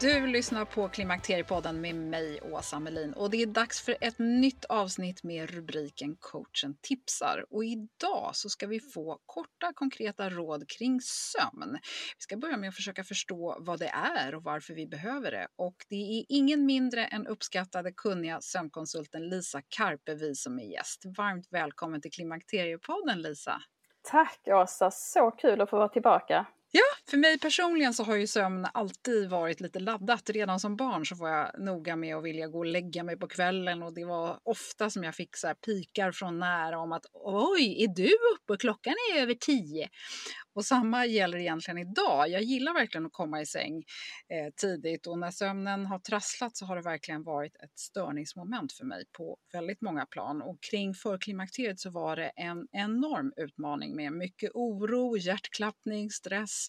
Du lyssnar på Klimakteriepodden med mig, Åsa Melin. Och det är dags för ett nytt avsnitt med rubriken Coachen tipsar. Och idag så ska vi få korta konkreta råd kring sömn. Vi ska börja med att försöka förstå vad det är och varför vi behöver det. Och det är ingen mindre än uppskattade kunniga sömnkonsulten Lisa Karpevi som är gäst. Varmt välkommen till Klimakteriepodden Lisa! Tack Åsa, så kul att få vara tillbaka. Ja, för mig personligen så har ju sömn alltid varit lite laddat. Redan som barn så var jag noga med att vilja gå och lägga mig på kvällen och det var ofta som jag fick så här pikar från nära om att oj, är du uppe? Klockan är över tio. Och samma gäller egentligen idag. Jag gillar verkligen att komma i säng eh, tidigt och när sömnen har trasslat så har det verkligen varit ett störningsmoment för mig på väldigt många plan. Och kring förklimakteriet så var det en enorm utmaning med mycket oro, hjärtklappning, stress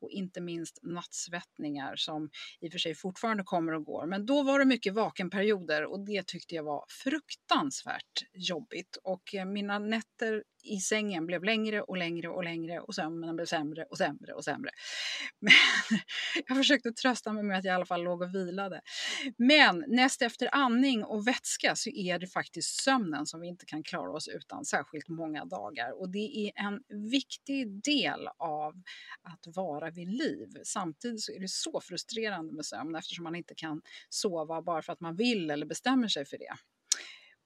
och inte minst nattsvettningar som i och för sig fortfarande kommer och går. Men då var det mycket vakenperioder och det tyckte jag var fruktansvärt jobbigt. Och eh, mina nätter i sängen blev längre och längre och längre och sömnen blev sämre och sämre och sämre. Men jag försökte trösta mig med att jag i alla fall låg och vilade. Men näst efter andning och vätska så är det faktiskt sömnen som vi inte kan klara oss utan särskilt många dagar. Och det är en viktig del av att vara vid liv. Samtidigt så är det så frustrerande med sömn eftersom man inte kan sova bara för att man vill eller bestämmer sig för det.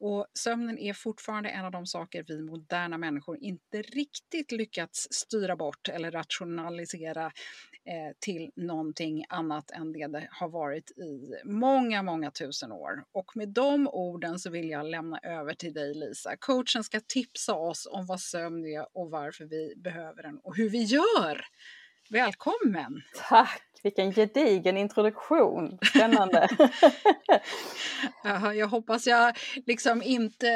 Och sömnen är fortfarande en av de saker vi moderna människor inte riktigt lyckats styra bort eller rationalisera eh, till någonting annat än det det har varit i många, många tusen år. Och med de orden så vill jag lämna över till dig Lisa. Coachen ska tipsa oss om vad sömn är och varför vi behöver den och hur vi gör. Välkommen! Tack! Vilken gedigen introduktion! Spännande! jag hoppas jag liksom inte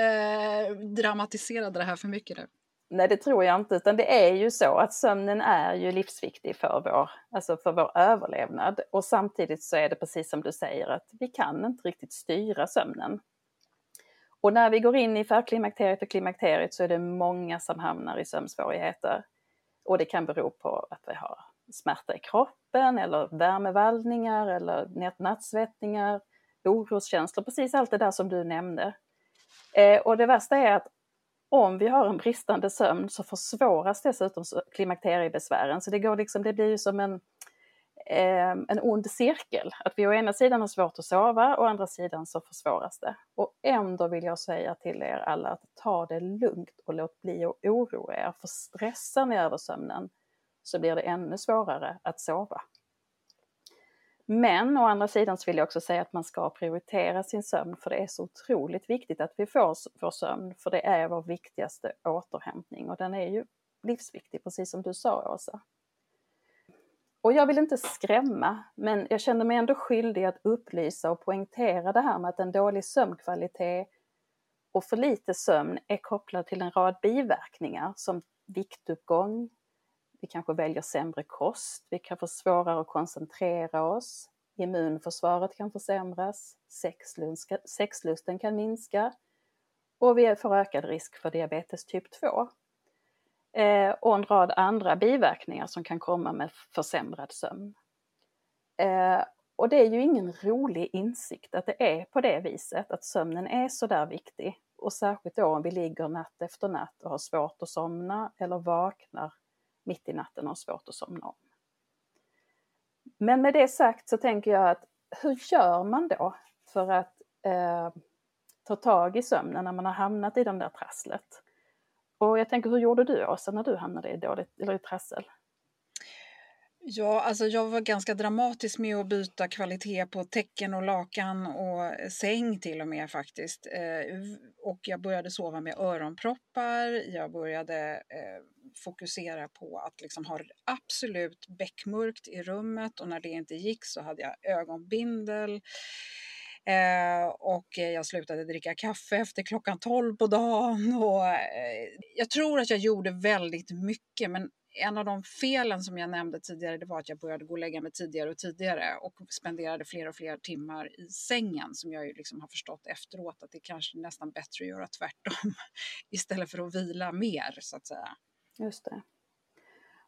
dramatiserade det här för mycket. Nu. Nej, det tror jag inte, utan det är ju så att sömnen är ju livsviktig för vår, alltså för vår överlevnad och samtidigt så är det precis som du säger att vi kan inte riktigt styra sömnen. Och när vi går in i förklimakteriet och klimakteriet så är det många som hamnar i sömnsvårigheter. Och det kan bero på att vi har smärta i kroppen eller värmevallningar eller nattsvettningar, oroskänslor, precis allt det där som du nämnde. Eh, och det värsta är att om vi har en bristande sömn så försvåras dessutom klimakteriebesvären. Så det, går liksom, det blir ju som en, Ehm, en ond cirkel. Att vi å ena sidan har svårt att sova och å andra sidan så försvåras det. Och ändå vill jag säga till er alla att ta det lugnt och låt bli att oroa er. För stressar ni över sömnen så blir det ännu svårare att sova. Men å andra sidan så vill jag också säga att man ska prioritera sin sömn för det är så otroligt viktigt att vi får vår sömn för det är vår viktigaste återhämtning och den är ju livsviktig precis som du sa Åsa. Och jag vill inte skrämma, men jag känner mig ändå skyldig att upplysa och poängtera det här med att en dålig sömnkvalitet och för lite sömn är kopplad till en rad biverkningar som viktuppgång, vi kanske väljer sämre kost, vi kan få svårare att koncentrera oss, immunförsvaret kan försämras, sexlusten kan minska och vi får ökad risk för diabetes typ 2. Eh, och en rad andra biverkningar som kan komma med försämrad sömn. Eh, och det är ju ingen rolig insikt att det är på det viset, att sömnen är så där viktig. Och särskilt då om vi ligger natt efter natt och har svårt att somna eller vaknar mitt i natten och har svårt att somna om. Men med det sagt så tänker jag att hur gör man då för att eh, ta tag i sömnen när man har hamnat i det där trasslet? Och jag tänker, hur gjorde du Åsa när du hamnade i dåligt, eller i trassel? Ja, alltså jag var ganska dramatisk med att byta kvalitet på täcken och lakan och säng till och med faktiskt. Eh, och jag började sova med öronproppar, jag började eh, fokusera på att liksom ha absolut beckmörkt i rummet och när det inte gick så hade jag ögonbindel. Eh, och jag slutade dricka kaffe efter klockan 12 på dagen. Och, eh, jag tror att jag gjorde väldigt mycket men en av de felen som jag nämnde tidigare det var att jag började gå och lägga mig tidigare och tidigare och spenderade fler och fler timmar i sängen som jag ju liksom har förstått efteråt att det kanske nästan bättre att göra tvärtom istället för att vila mer så att säga. Just det.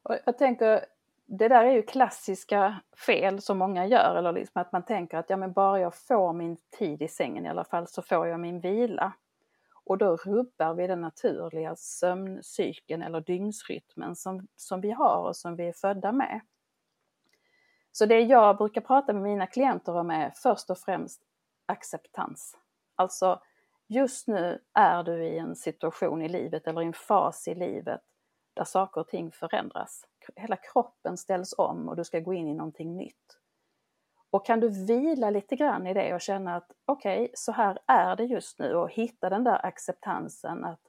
Och jag tänker, det där är ju klassiska fel som många gör, eller liksom att man tänker att ja men bara jag får min tid i sängen i alla fall så får jag min vila. Och då rubbar vi den naturliga sömncykeln eller dygnsrytmen som, som vi har och som vi är födda med. Så det jag brukar prata med mina klienter om är först och främst acceptans. Alltså just nu är du i en situation i livet eller i en fas i livet där saker och ting förändras. Hela kroppen ställs om och du ska gå in i någonting nytt. Och kan du vila lite grann i det och känna att okej, okay, så här är det just nu och hitta den där acceptansen att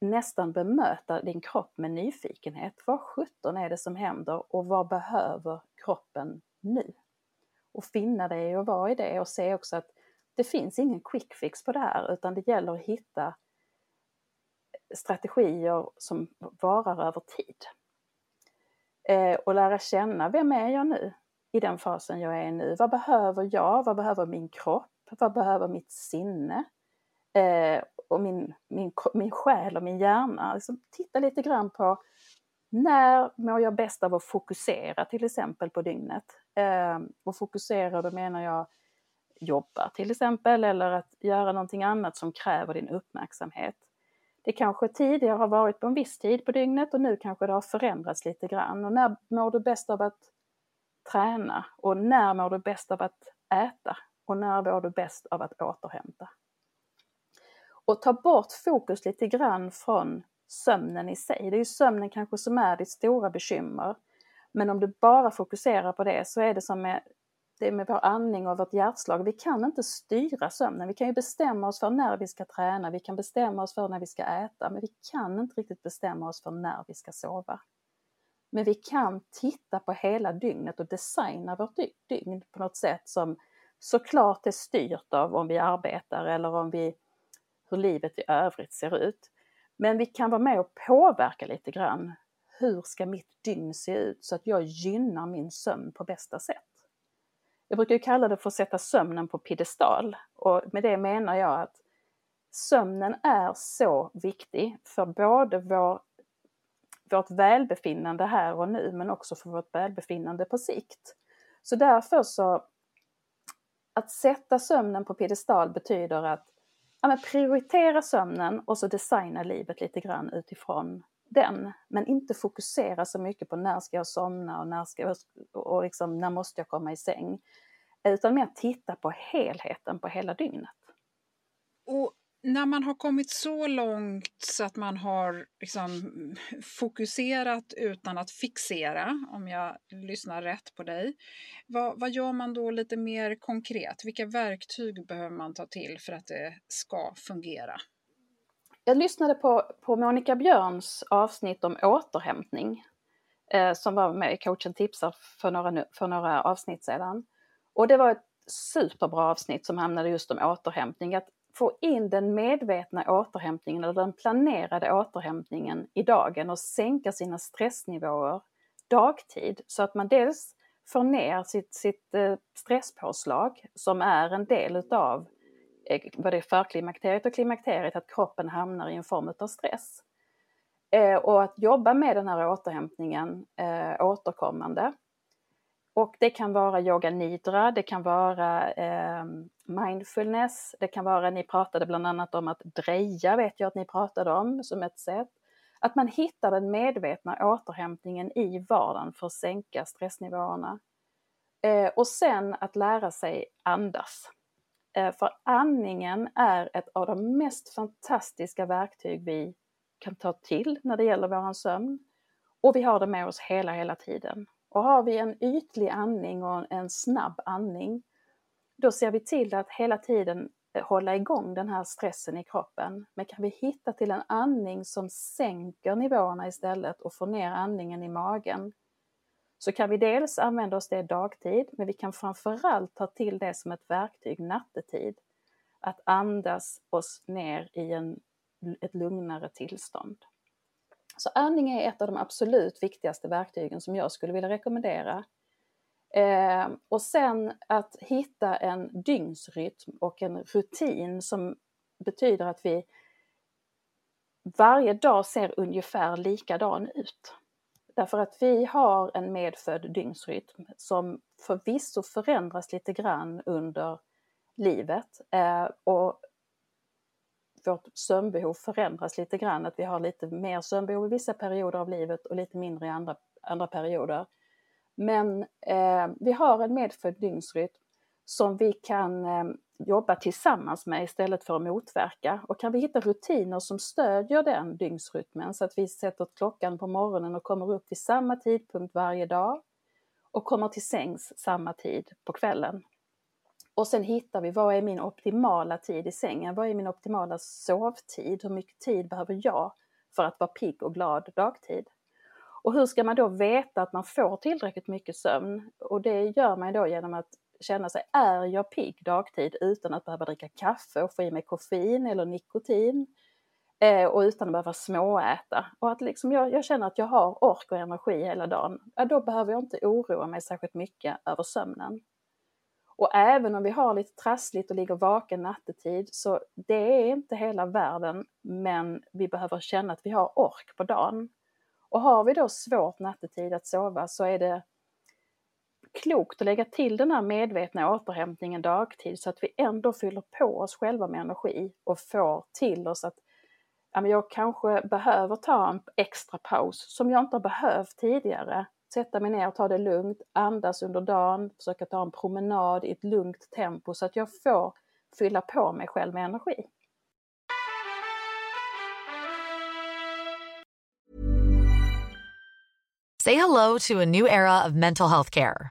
nästan bemöta din kropp med nyfikenhet. Vad sjutton är det som händer och vad behöver kroppen nu? Och finna dig och vara i det och se också att det finns ingen quick fix på det här utan det gäller att hitta strategier som varar över tid. Eh, och lära känna, vem är jag nu i den fasen jag är nu? Vad behöver jag? Vad behöver min kropp? Vad behöver mitt sinne? Eh, och min, min, min själ och min hjärna. Alltså, titta lite grann på när mår jag bäst av att fokusera till exempel på dygnet? Eh, och fokusera, då menar jag jobba till exempel eller att göra någonting annat som kräver din uppmärksamhet. Det kanske tidigare har varit på en viss tid på dygnet och nu kanske det har förändrats lite grann. Och när mår du bäst av att träna? Och när mår du bäst av att äta? Och när mår du bäst av att återhämta? Och ta bort fokus lite grann från sömnen i sig. Det är ju sömnen kanske som är ditt stora bekymmer. Men om du bara fokuserar på det så är det som med det är med vår andning och vårt hjärtslag. Vi kan inte styra sömnen. Vi kan ju bestämma oss för när vi ska träna, vi kan bestämma oss för när vi ska äta, men vi kan inte riktigt bestämma oss för när vi ska sova. Men vi kan titta på hela dygnet och designa vårt dygn på något sätt som såklart är styrt av om vi arbetar eller om vi, hur livet i övrigt ser ut. Men vi kan vara med och påverka lite grann. Hur ska mitt dygn se ut så att jag gynnar min sömn på bästa sätt? Jag brukar kalla det för att sätta sömnen på piedestal och med det menar jag att sömnen är så viktig för både vår, vårt välbefinnande här och nu men också för vårt välbefinnande på sikt. Så därför så att sätta sömnen på piedestal betyder att ja, prioritera sömnen och så designa livet lite grann utifrån den, men inte fokusera så mycket på när ska jag somna och när, ska jag, och liksom, när måste jag komma i säng. Utan mer titta på helheten på hela dygnet. Och när man har kommit så långt så att man har liksom fokuserat utan att fixera, om jag lyssnar rätt på dig, vad, vad gör man då lite mer konkret? Vilka verktyg behöver man ta till för att det ska fungera? Jag lyssnade på, på Monica Björns avsnitt om återhämtning eh, som var med i coachen tipsar för några, för några avsnitt sedan. Och det var ett superbra avsnitt som handlade just om återhämtning. Att få in den medvetna återhämtningen eller den planerade återhämtningen i dagen och sänka sina stressnivåer dagtid så att man dels får ner sitt, sitt eh, stresspåslag som är en del utav Eh, både förklimakteriet och klimakteriet, att kroppen hamnar i en form av stress. Eh, och att jobba med den här återhämtningen eh, återkommande och det kan vara yoga nidra, det kan vara eh, mindfulness, det kan vara, ni pratade bland annat om att dreja, vet jag att ni pratade om som ett sätt. Att man hittar den medvetna återhämtningen i vardagen för att sänka stressnivåerna. Eh, och sen att lära sig andas. Eh, för andningen är ett av de mest fantastiska verktyg vi kan ta till när det gäller våran sömn. Och vi har det med oss hela, hela tiden. Och har vi en ytlig andning och en snabb andning, då ser vi till att hela tiden eh, hålla igång den här stressen i kroppen. Men kan vi hitta till en andning som sänker nivåerna istället och får ner andningen i magen, så kan vi dels använda oss det dagtid, men vi kan framförallt ta till det som ett verktyg nattetid. Att andas oss ner i en, ett lugnare tillstånd. Så andning är ett av de absolut viktigaste verktygen som jag skulle vilja rekommendera. Eh, och sen att hitta en dygnsrytm och en rutin som betyder att vi varje dag ser ungefär likadan ut. Därför att vi har en medfödd dygnsrytm som förvisso förändras lite grann under livet eh, och vårt sömnbehov förändras lite grann, att vi har lite mer sömnbehov i vissa perioder av livet och lite mindre i andra, andra perioder. Men eh, vi har en medfödd dygnsrytm som vi kan eh, jobba tillsammans med istället för att motverka. Och kan vi hitta rutiner som stödjer den dygnsrytmen så att vi sätter klockan på morgonen och kommer upp vid samma tidpunkt varje dag och kommer till sängs samma tid på kvällen och sen hittar vi vad är min optimala tid i sängen? Vad är min optimala sovtid? Hur mycket tid behöver jag för att vara pigg och glad dagtid? Och hur ska man då veta att man får tillräckligt mycket sömn? Och det gör man då genom att känna sig, är jag pigg dagtid utan att behöva dricka kaffe och få i mig koffein eller nikotin? Eh, och utan att behöva småäta. Och att liksom jag, jag, känner att jag har ork och energi hela dagen. Ja, då behöver jag inte oroa mig särskilt mycket över sömnen. Och även om vi har lite trassligt och ligger vaken nattetid så det är inte hela världen men vi behöver känna att vi har ork på dagen. Och har vi då svårt nattetid att sova så är det klokt att lägga till den här medvetna återhämtningen dagtid så att vi ändå fyller på oss själva med energi och får till oss att ja, men jag kanske behöver ta en extra paus som jag inte har behövt tidigare sätta mig ner och ta det lugnt, andas under dagen, försöka ta en promenad i ett lugnt tempo så att jag får fylla på mig själv med energi. Say hello to a new era of mental health care.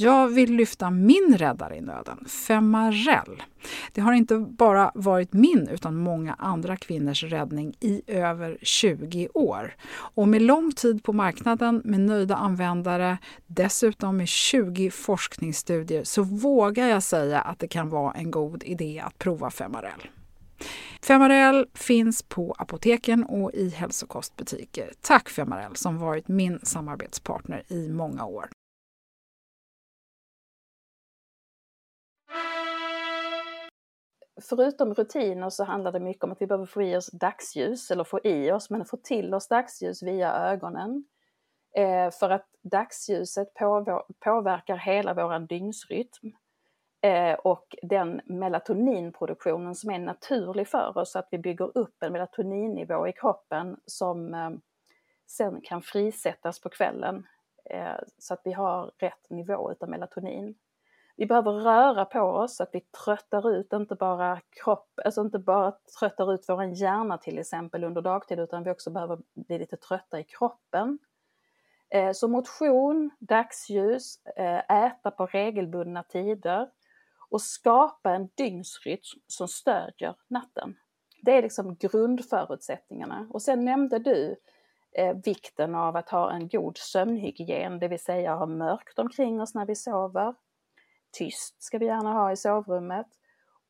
Jag vill lyfta min räddare i nöden, Femarel. Det har inte bara varit min utan många andra kvinnors räddning i över 20 år. Och med lång tid på marknaden, med nöjda användare, dessutom med 20 forskningsstudier så vågar jag säga att det kan vara en god idé att prova Femarel. Femarel finns på apoteken och i hälsokostbutiker. Tack Femarel som varit min samarbetspartner i många år. Förutom rutiner så handlar det mycket om att vi behöver få i oss dagsljus, eller få i oss, men få till oss dagsljus via ögonen. Eh, för att dagsljuset påverkar hela vår dygnsrytm eh, och den melatoninproduktionen som är naturlig för oss, så att vi bygger upp en melatoninnivå i kroppen som eh, sen kan frisättas på kvällen eh, så att vi har rätt nivå utav melatonin. Vi behöver röra på oss så att vi tröttar ut, inte bara kropp, alltså inte bara tröttar ut vår hjärna till exempel under dagtid utan vi också behöver bli lite trötta i kroppen. Eh, så motion, dagsljus, eh, äta på regelbundna tider och skapa en dygnsrytm som stödjer natten. Det är liksom grundförutsättningarna. Och sen nämnde du eh, vikten av att ha en god sömnhygien, det vill säga ha mörkt omkring oss när vi sover, tyst ska vi gärna ha i sovrummet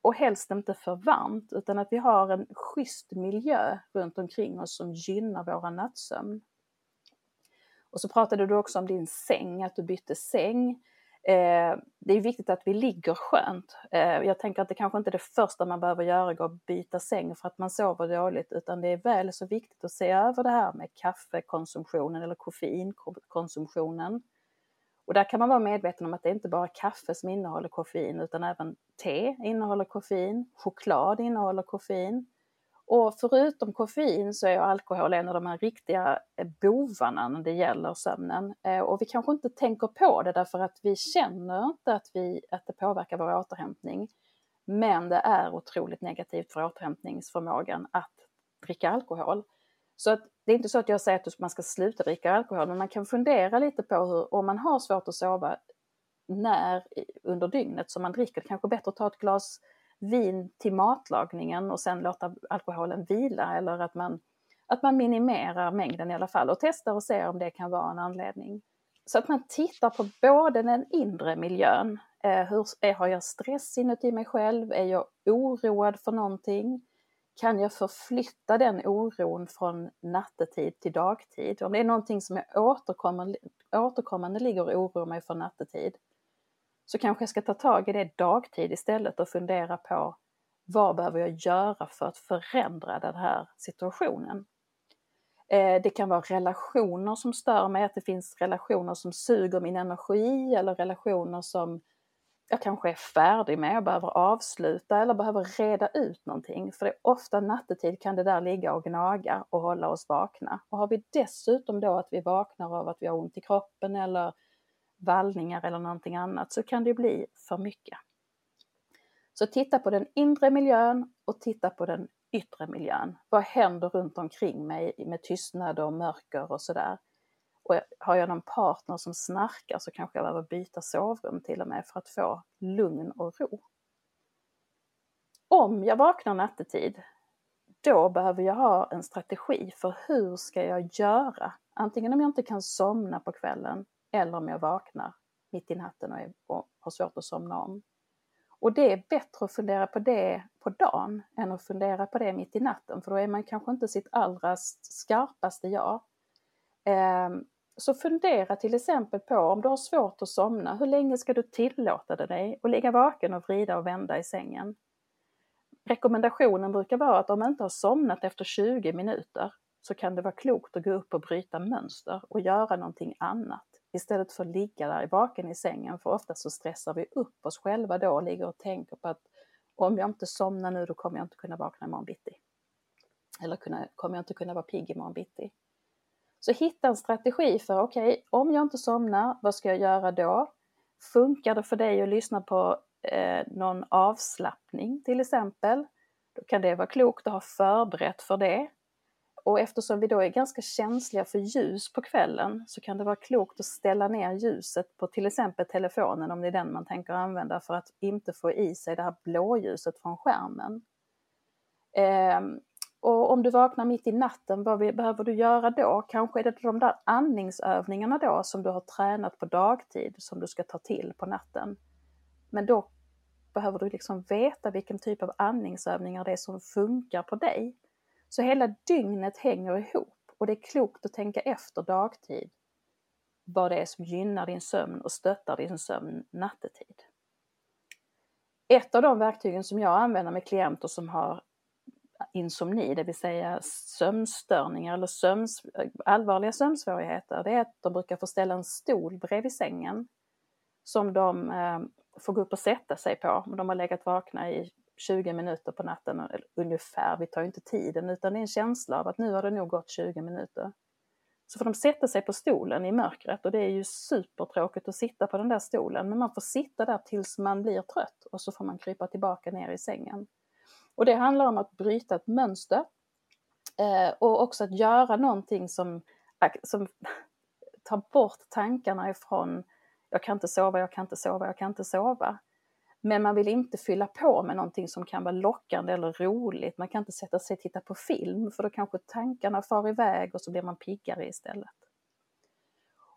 och helst inte för varmt utan att vi har en schysst miljö runt omkring oss som gynnar våra nattsömn. Och så pratade du också om din säng, att du bytte säng. Eh, det är viktigt att vi ligger skönt. Eh, jag tänker att det kanske inte är det första man behöver göra, gå och byta säng för att man sover dåligt, utan det är väl så viktigt att se över det här med kaffekonsumtionen eller koffeinkonsumtionen. Och där kan man vara medveten om att det inte bara är kaffe som innehåller koffein utan även te innehåller koffein, choklad innehåller koffein. Och förutom koffein så är alkohol en av de här riktiga eh, bovarna när det gäller sömnen. Eh, och vi kanske inte tänker på det därför att vi känner inte att, vi, att det påverkar vår återhämtning. Men det är otroligt negativt för återhämtningsförmågan att dricka alkohol. Så att, det är inte så att jag säger att man ska sluta dricka alkohol, men man kan fundera lite på hur, om man har svårt att sova, när under dygnet som man dricker, det kanske är bättre att ta ett glas vin till matlagningen och sen låta alkoholen vila eller att man, att man minimerar mängden i alla fall och testar och ser om det kan vara en anledning. Så att man tittar på både den inre miljön, eh, hur, har jag stress inuti mig själv, är jag oroad för någonting? Kan jag förflytta den oron från nattetid till dagtid? Om det är någonting som jag återkommande, återkommande ligger och oroar mig för nattetid så kanske jag ska ta tag i det dagtid istället och fundera på vad behöver jag göra för att förändra den här situationen? Eh, det kan vara relationer som stör mig, att det finns relationer som suger min energi eller relationer som jag kanske är färdig med, jag behöver avsluta eller behöver reda ut någonting. För det är ofta nattetid kan det där ligga och gnaga och hålla oss vakna. Och har vi dessutom då att vi vaknar av att vi har ont i kroppen eller vallningar eller någonting annat så kan det bli för mycket. Så titta på den inre miljön och titta på den yttre miljön. Vad händer runt omkring mig med tystnad och mörker och sådär. Och har jag någon partner som snarkar så kanske jag behöver byta sovrum till och med för att få lugn och ro. Om jag vaknar nattetid, då behöver jag ha en strategi för hur ska jag göra? Antingen om jag inte kan somna på kvällen eller om jag vaknar mitt i natten och, är, och har svårt att somna om. Och det är bättre att fundera på det på dagen än att fundera på det mitt i natten, för då är man kanske inte sitt allra skarpaste jag. Ehm, så fundera till exempel på om du har svårt att somna, hur länge ska du tillåta dig att ligga vaken och vrida och vända i sängen? Rekommendationen brukar vara att om man inte har somnat efter 20 minuter, så kan det vara klokt att gå upp och bryta mönster och göra någonting annat istället för att ligga där vaken i sängen för ofta så stressar vi upp oss själva då och ligger och tänker på att om jag inte somnar nu då kommer jag inte kunna vakna imorgon bitti. Eller kunna, kommer jag inte kunna vara pigg imorgon bitti. Så hitta en strategi för okej, okay, om jag inte somnar, vad ska jag göra då? Funkar det för dig att lyssna på eh, någon avslappning till exempel? Då kan det vara klokt att ha förberett för det. Och eftersom vi då är ganska känsliga för ljus på kvällen så kan det vara klokt att ställa ner ljuset på till exempel telefonen om det är den man tänker använda för att inte få i sig det här blåljuset från skärmen. Eh, och om du vaknar mitt i natten, vad behöver du göra då? Kanske är det de där andningsövningarna då som du har tränat på dagtid som du ska ta till på natten. Men då behöver du liksom veta vilken typ av andningsövningar det är som funkar på dig. Så hela dygnet hänger ihop och det är klokt att tänka efter dagtid vad det är som gynnar din sömn och stöttar din sömn nattetid. Ett av de verktygen som jag använder med klienter som har insomni, det vill säga sömnstörningar eller sömns, allvarliga sömnsvårigheter, det är att de brukar få ställa en stol bredvid sängen som de eh, får gå upp och sätta sig på. De har legat vakna i 20 minuter på natten ungefär, vi tar ju inte tiden utan det är en känsla av att nu har det nog gått 20 minuter. Så får de sätta sig på stolen i mörkret och det är ju supertråkigt att sitta på den där stolen men man får sitta där tills man blir trött och så får man krypa tillbaka ner i sängen. Och det handlar om att bryta ett mönster eh, och också att göra någonting som, som tar bort tankarna ifrån jag kan inte sova, jag kan inte sova, jag kan inte sova. Men man vill inte fylla på med någonting som kan vara lockande eller roligt. Man kan inte sätta sig och titta på film för då kanske tankarna far iväg och så blir man piggare istället.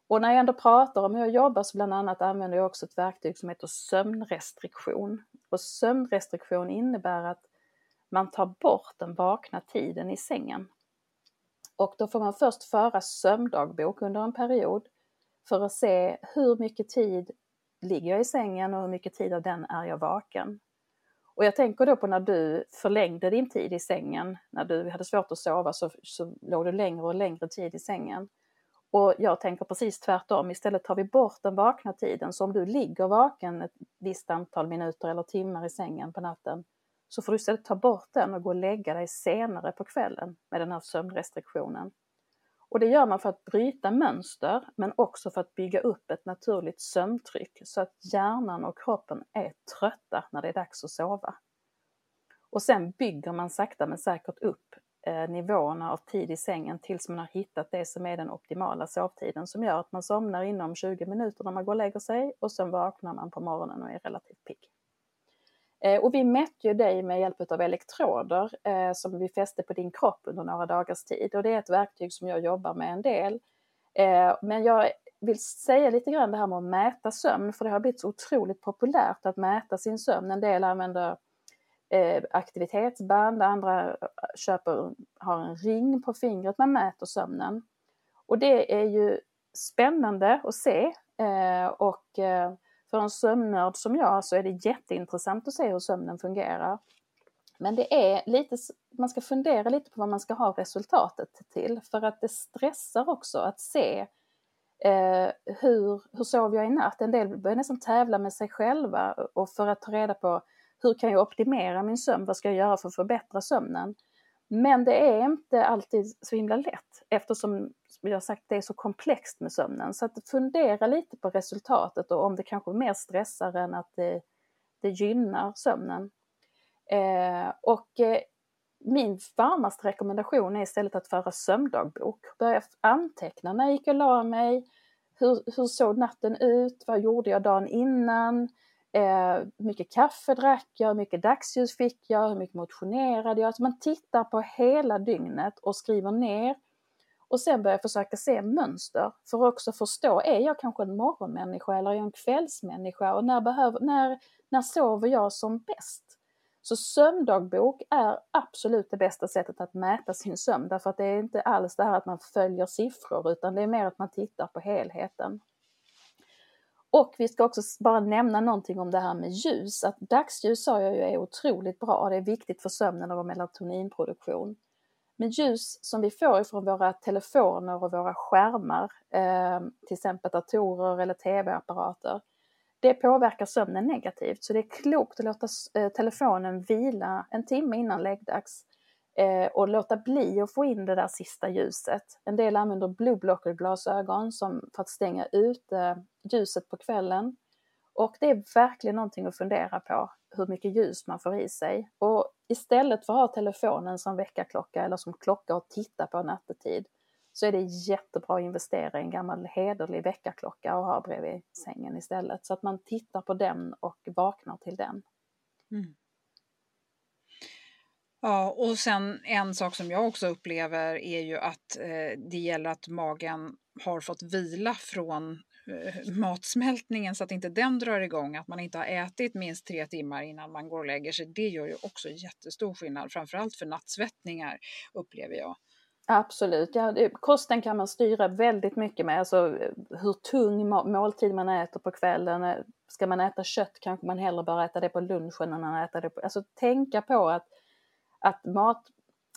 Och när jag ändå pratar om hur jag jobbar så bland annat använder jag också ett verktyg som heter sömnrestriktion. Och sömnrestriktion innebär att man tar bort den vakna tiden i sängen. Och då får man först föra sömndagbok under en period för att se hur mycket tid ligger jag i sängen och hur mycket tid av den är jag vaken. Och jag tänker då på när du förlängde din tid i sängen, när du hade svårt att sova så, så låg du längre och längre tid i sängen. Och jag tänker precis tvärtom, istället tar vi bort den vakna tiden. Så om du ligger vaken ett visst antal minuter eller timmar i sängen på natten så får du istället ta bort den och gå och lägga dig senare på kvällen med den här sömnrestriktionen. Och det gör man för att bryta mönster men också för att bygga upp ett naturligt sömntryck så att hjärnan och kroppen är trötta när det är dags att sova. Och sen bygger man sakta men säkert upp eh, nivåerna av tid i sängen tills man har hittat det som är den optimala sovtiden som gör att man somnar inom 20 minuter när man går och lägger sig och sen vaknar man på morgonen och är relativt pigg. Eh, och vi mätte ju dig med hjälp av elektroder eh, som vi fäste på din kropp under några dagars tid och det är ett verktyg som jag jobbar med en del. Eh, men jag vill säga lite grann det här med att mäta sömn för det har blivit så otroligt populärt att mäta sin sömn. En del använder eh, aktivitetsband, andra eh, köper, har en ring på fingret man mäter sömnen. Och det är ju spännande att se och för en sömnnörd som jag så är det jätteintressant att se hur sömnen fungerar. Men det är lite, man ska fundera lite på vad man ska ha resultatet till för att det stressar också att se eh, hur, hur sov jag i natt? En del börjar nästan tävla med sig själva och för att ta reda på hur kan jag optimera min sömn? Vad ska jag göra för att förbättra sömnen? Men det är inte alltid så himla lätt eftersom jag sagt det är så komplext med sömnen. Så att fundera lite på resultatet och om det kanske mer stressar än att det, det gynnar sömnen. Eh, och eh, min varmaste rekommendation är istället att föra sömndagbok. Börja anteckna när jag gick och la mig, hur, hur såg natten ut, vad gjorde jag dagen innan, Eh, hur mycket kaffe drack jag, hur mycket dagsljus fick jag, hur mycket motionerade jag? Alltså man tittar på hela dygnet och skriver ner och sen börjar försöka se mönster för att också förstå, är jag kanske en morgonmänniska eller är jag en kvällsmänniska och när, behöver, när, när sover jag som bäst? Så sömndagbok är absolut det bästa sättet att mäta sin sömn därför att det är inte alls det här att man följer siffror utan det är mer att man tittar på helheten. Och vi ska också bara nämna någonting om det här med ljus, att dagsljus sa jag ju är otroligt bra, det är viktigt för sömnen och vår melatoninproduktion. Men ljus som vi får ifrån våra telefoner och våra skärmar, eh, till exempel datorer eller tv-apparater, det påverkar sömnen negativt. Så det är klokt att låta eh, telefonen vila en timme innan läggdags eh, och låta bli att få in det där sista ljuset. En del använder blue blocker-glasögon för att stänga ut eh, ljuset på kvällen. Och det är verkligen någonting att fundera på, hur mycket ljus man får i sig. Och istället för att ha telefonen som väckarklocka eller som klocka att titta på nattetid, så är det jättebra att investera i en gammal hederlig väckarklocka och ha bredvid sängen istället. Så att man tittar på den och vaknar till den. Mm. Ja, och sen en sak som jag också upplever är ju att eh, det gäller att magen har fått vila från eh, matsmältningen så att inte den drar igång, att man inte har ätit minst tre timmar innan man går och lägger sig. Det gör ju också jättestor skillnad, framförallt för nattsvettningar upplever jag. Absolut, ja, kosten kan man styra väldigt mycket med, alltså eh, hur tung måltid man äter på kvällen. Eh, ska man äta kött kanske man hellre bör äta det på lunchen än att äta det på... Alltså tänka på att, att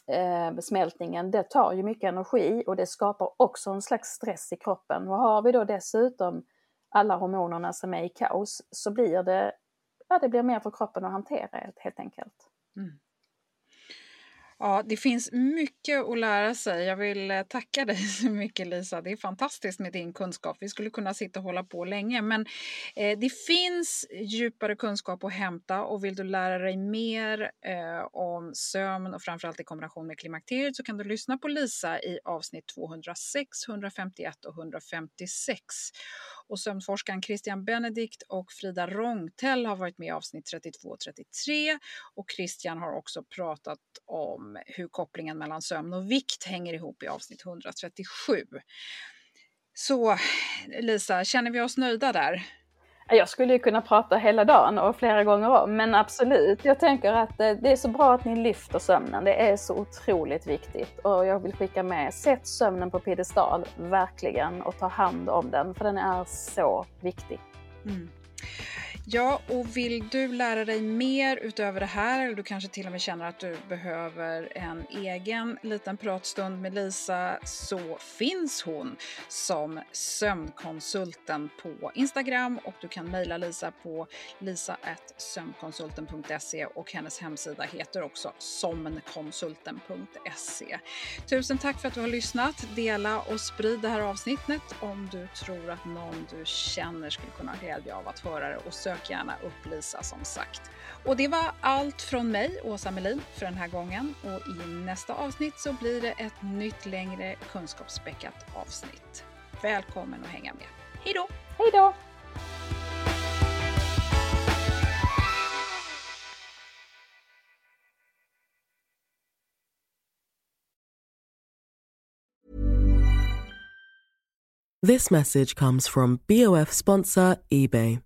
matsmältningen, eh, det tar ju mycket energi och det skapar också en slags stress i kroppen. Och har vi då dessutom alla hormonerna som är i kaos så blir det, ja, det blir mer för kroppen att hantera helt enkelt. Mm. Ja, det finns mycket att lära sig. Jag vill eh, tacka dig så mycket Lisa. Det är fantastiskt med din kunskap. Vi skulle kunna sitta och hålla på länge, men eh, det finns djupare kunskap att hämta och vill du lära dig mer eh, om sömn och framförallt i kombination med klimakteriet så kan du lyssna på Lisa i avsnitt 206, 151 och 156. Och sömnforskaren Christian Benedikt och Frida Rångtell har varit med i avsnitt 32 och 33. Och Christian har också pratat om hur kopplingen mellan sömn och vikt hänger ihop i avsnitt 137. Så Lisa, känner vi oss nöjda där? Jag skulle ju kunna prata hela dagen och flera gånger om, men absolut. Jag tänker att eh, det är så bra att ni lyfter sömnen. Det är så otroligt viktigt och jag vill skicka med, sätt sömnen på piedestal, verkligen, och ta hand om den, för den är så viktig. Mm. Ja, och vill du lära dig mer utöver det här eller du kanske till och med känner att du behöver en egen liten pratstund med Lisa så finns hon som sömnkonsulten på Instagram och du kan mejla Lisa på lisa.sömnkonsulten.se och hennes hemsida heter också somnkonsulten.se. Tusen tack för att du har lyssnat. Dela och sprid det här avsnittet om du tror att någon du känner skulle kunna ha glädje av att höra det och sök sök gärna upp Lisa som sagt. Och det var allt från mig, Åsa Melin, för den här gången. Och i nästa avsnitt så blir det ett nytt längre kunskapsspäckat avsnitt. Välkommen att hänga med. Hej då! Hej då! This message comes from BOF sponsor eBay.